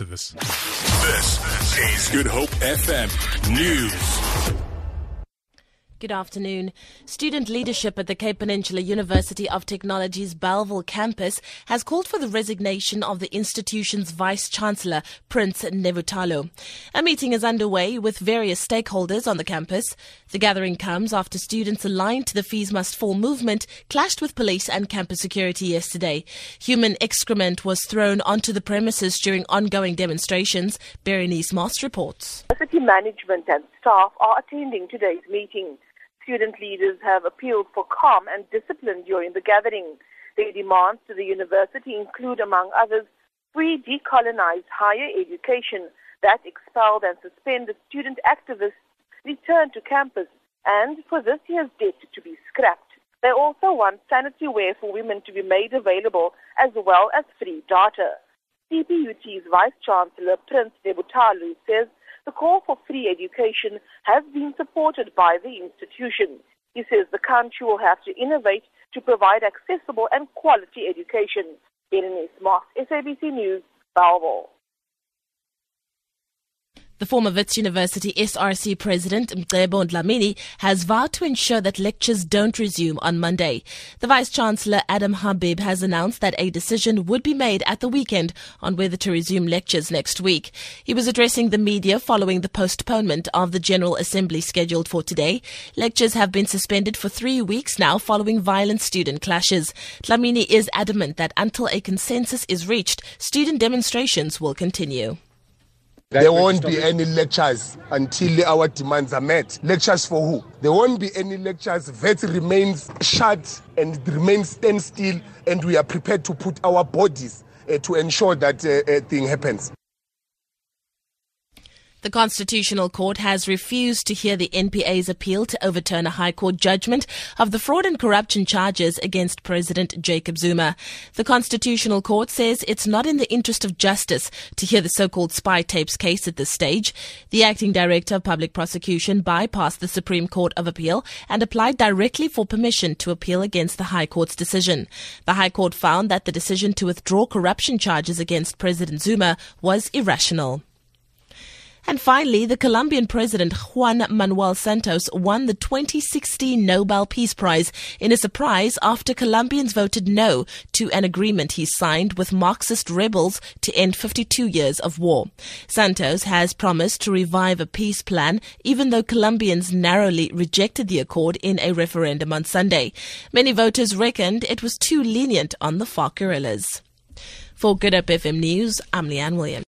after this. This is Good Hope FM News. Good afternoon. Student leadership at the Cape Peninsula University of Technology's Bellville campus has called for the resignation of the institution's Vice Chancellor, Prins Nevhutalu. A meeting is underway with various stakeholders on the campus. The gathering comes after students aligned to the Fees Must Fall movement clashed with police and campus security yesterday. Human excrement was thrown onto the premises during ongoing demonstrations. Berenice Moss reports. City management and staff are attending today's meeting. Student leaders have appealed for calm and discipline during the gathering. Their demands to the university include, among others, free decolonized higher education that expelled and suspended student activists return to campus and for this year's debt to be scrapped. They also want sanitary wear for women to be made available as well as free data. CPUT's Vice Chancellor Prins Nevhutalu says the call for free education has been supported by the institution. He says the country will have to innovate to provide accessible and quality education. Berenice Moss, SABC News, Bellville. The former Wits University SRC president, Mcebo Dlamini, has vowed to ensure that lectures don't resume on Monday. The Vice Chancellor, Adam Habib, has announced that a decision would be made at the weekend on whether to resume lectures next week. He was addressing the media following the postponement of the General Assembly scheduled for today. Lectures have been suspended for three weeks now following violent student clashes. Dlamini is adamant that until a consensus is reached, student demonstrations will continue. There won't be any lectures until our demands are met. Lectures for who? There won't be any lectures. VET remains shut and remains standstill, and we are prepared to put our bodies uh, to ensure that uh, uh, thing happens. The Constitutional Court has refused to hear the NPA's appeal to overturn a High Court judgment of the fraud and corruption charges against President Jacob Zuma. The Constitutional Court says it's not in the interest of justice to hear the so-called spy tapes case at this stage. The acting director of public prosecution bypassed the Supreme Court of Appeal and applied directly for permission to appeal against the High Court's decision. The High Court found that the decision to withdraw corruption charges against President Zuma was irrational. And finally, the Colombian president Juan Manuel Santos won the 2016 Nobel Peace Prize in a surprise after Colombians voted no to an agreement he signed with Marxist rebels to end 52 years of war. Santos has promised to revive a peace plan, even though Colombians narrowly rejected the accord in a referendum on Sunday. Many voters reckoned it was too lenient on the FARC guerrillas. For Good Hope FM News, I'm Leanne Williams.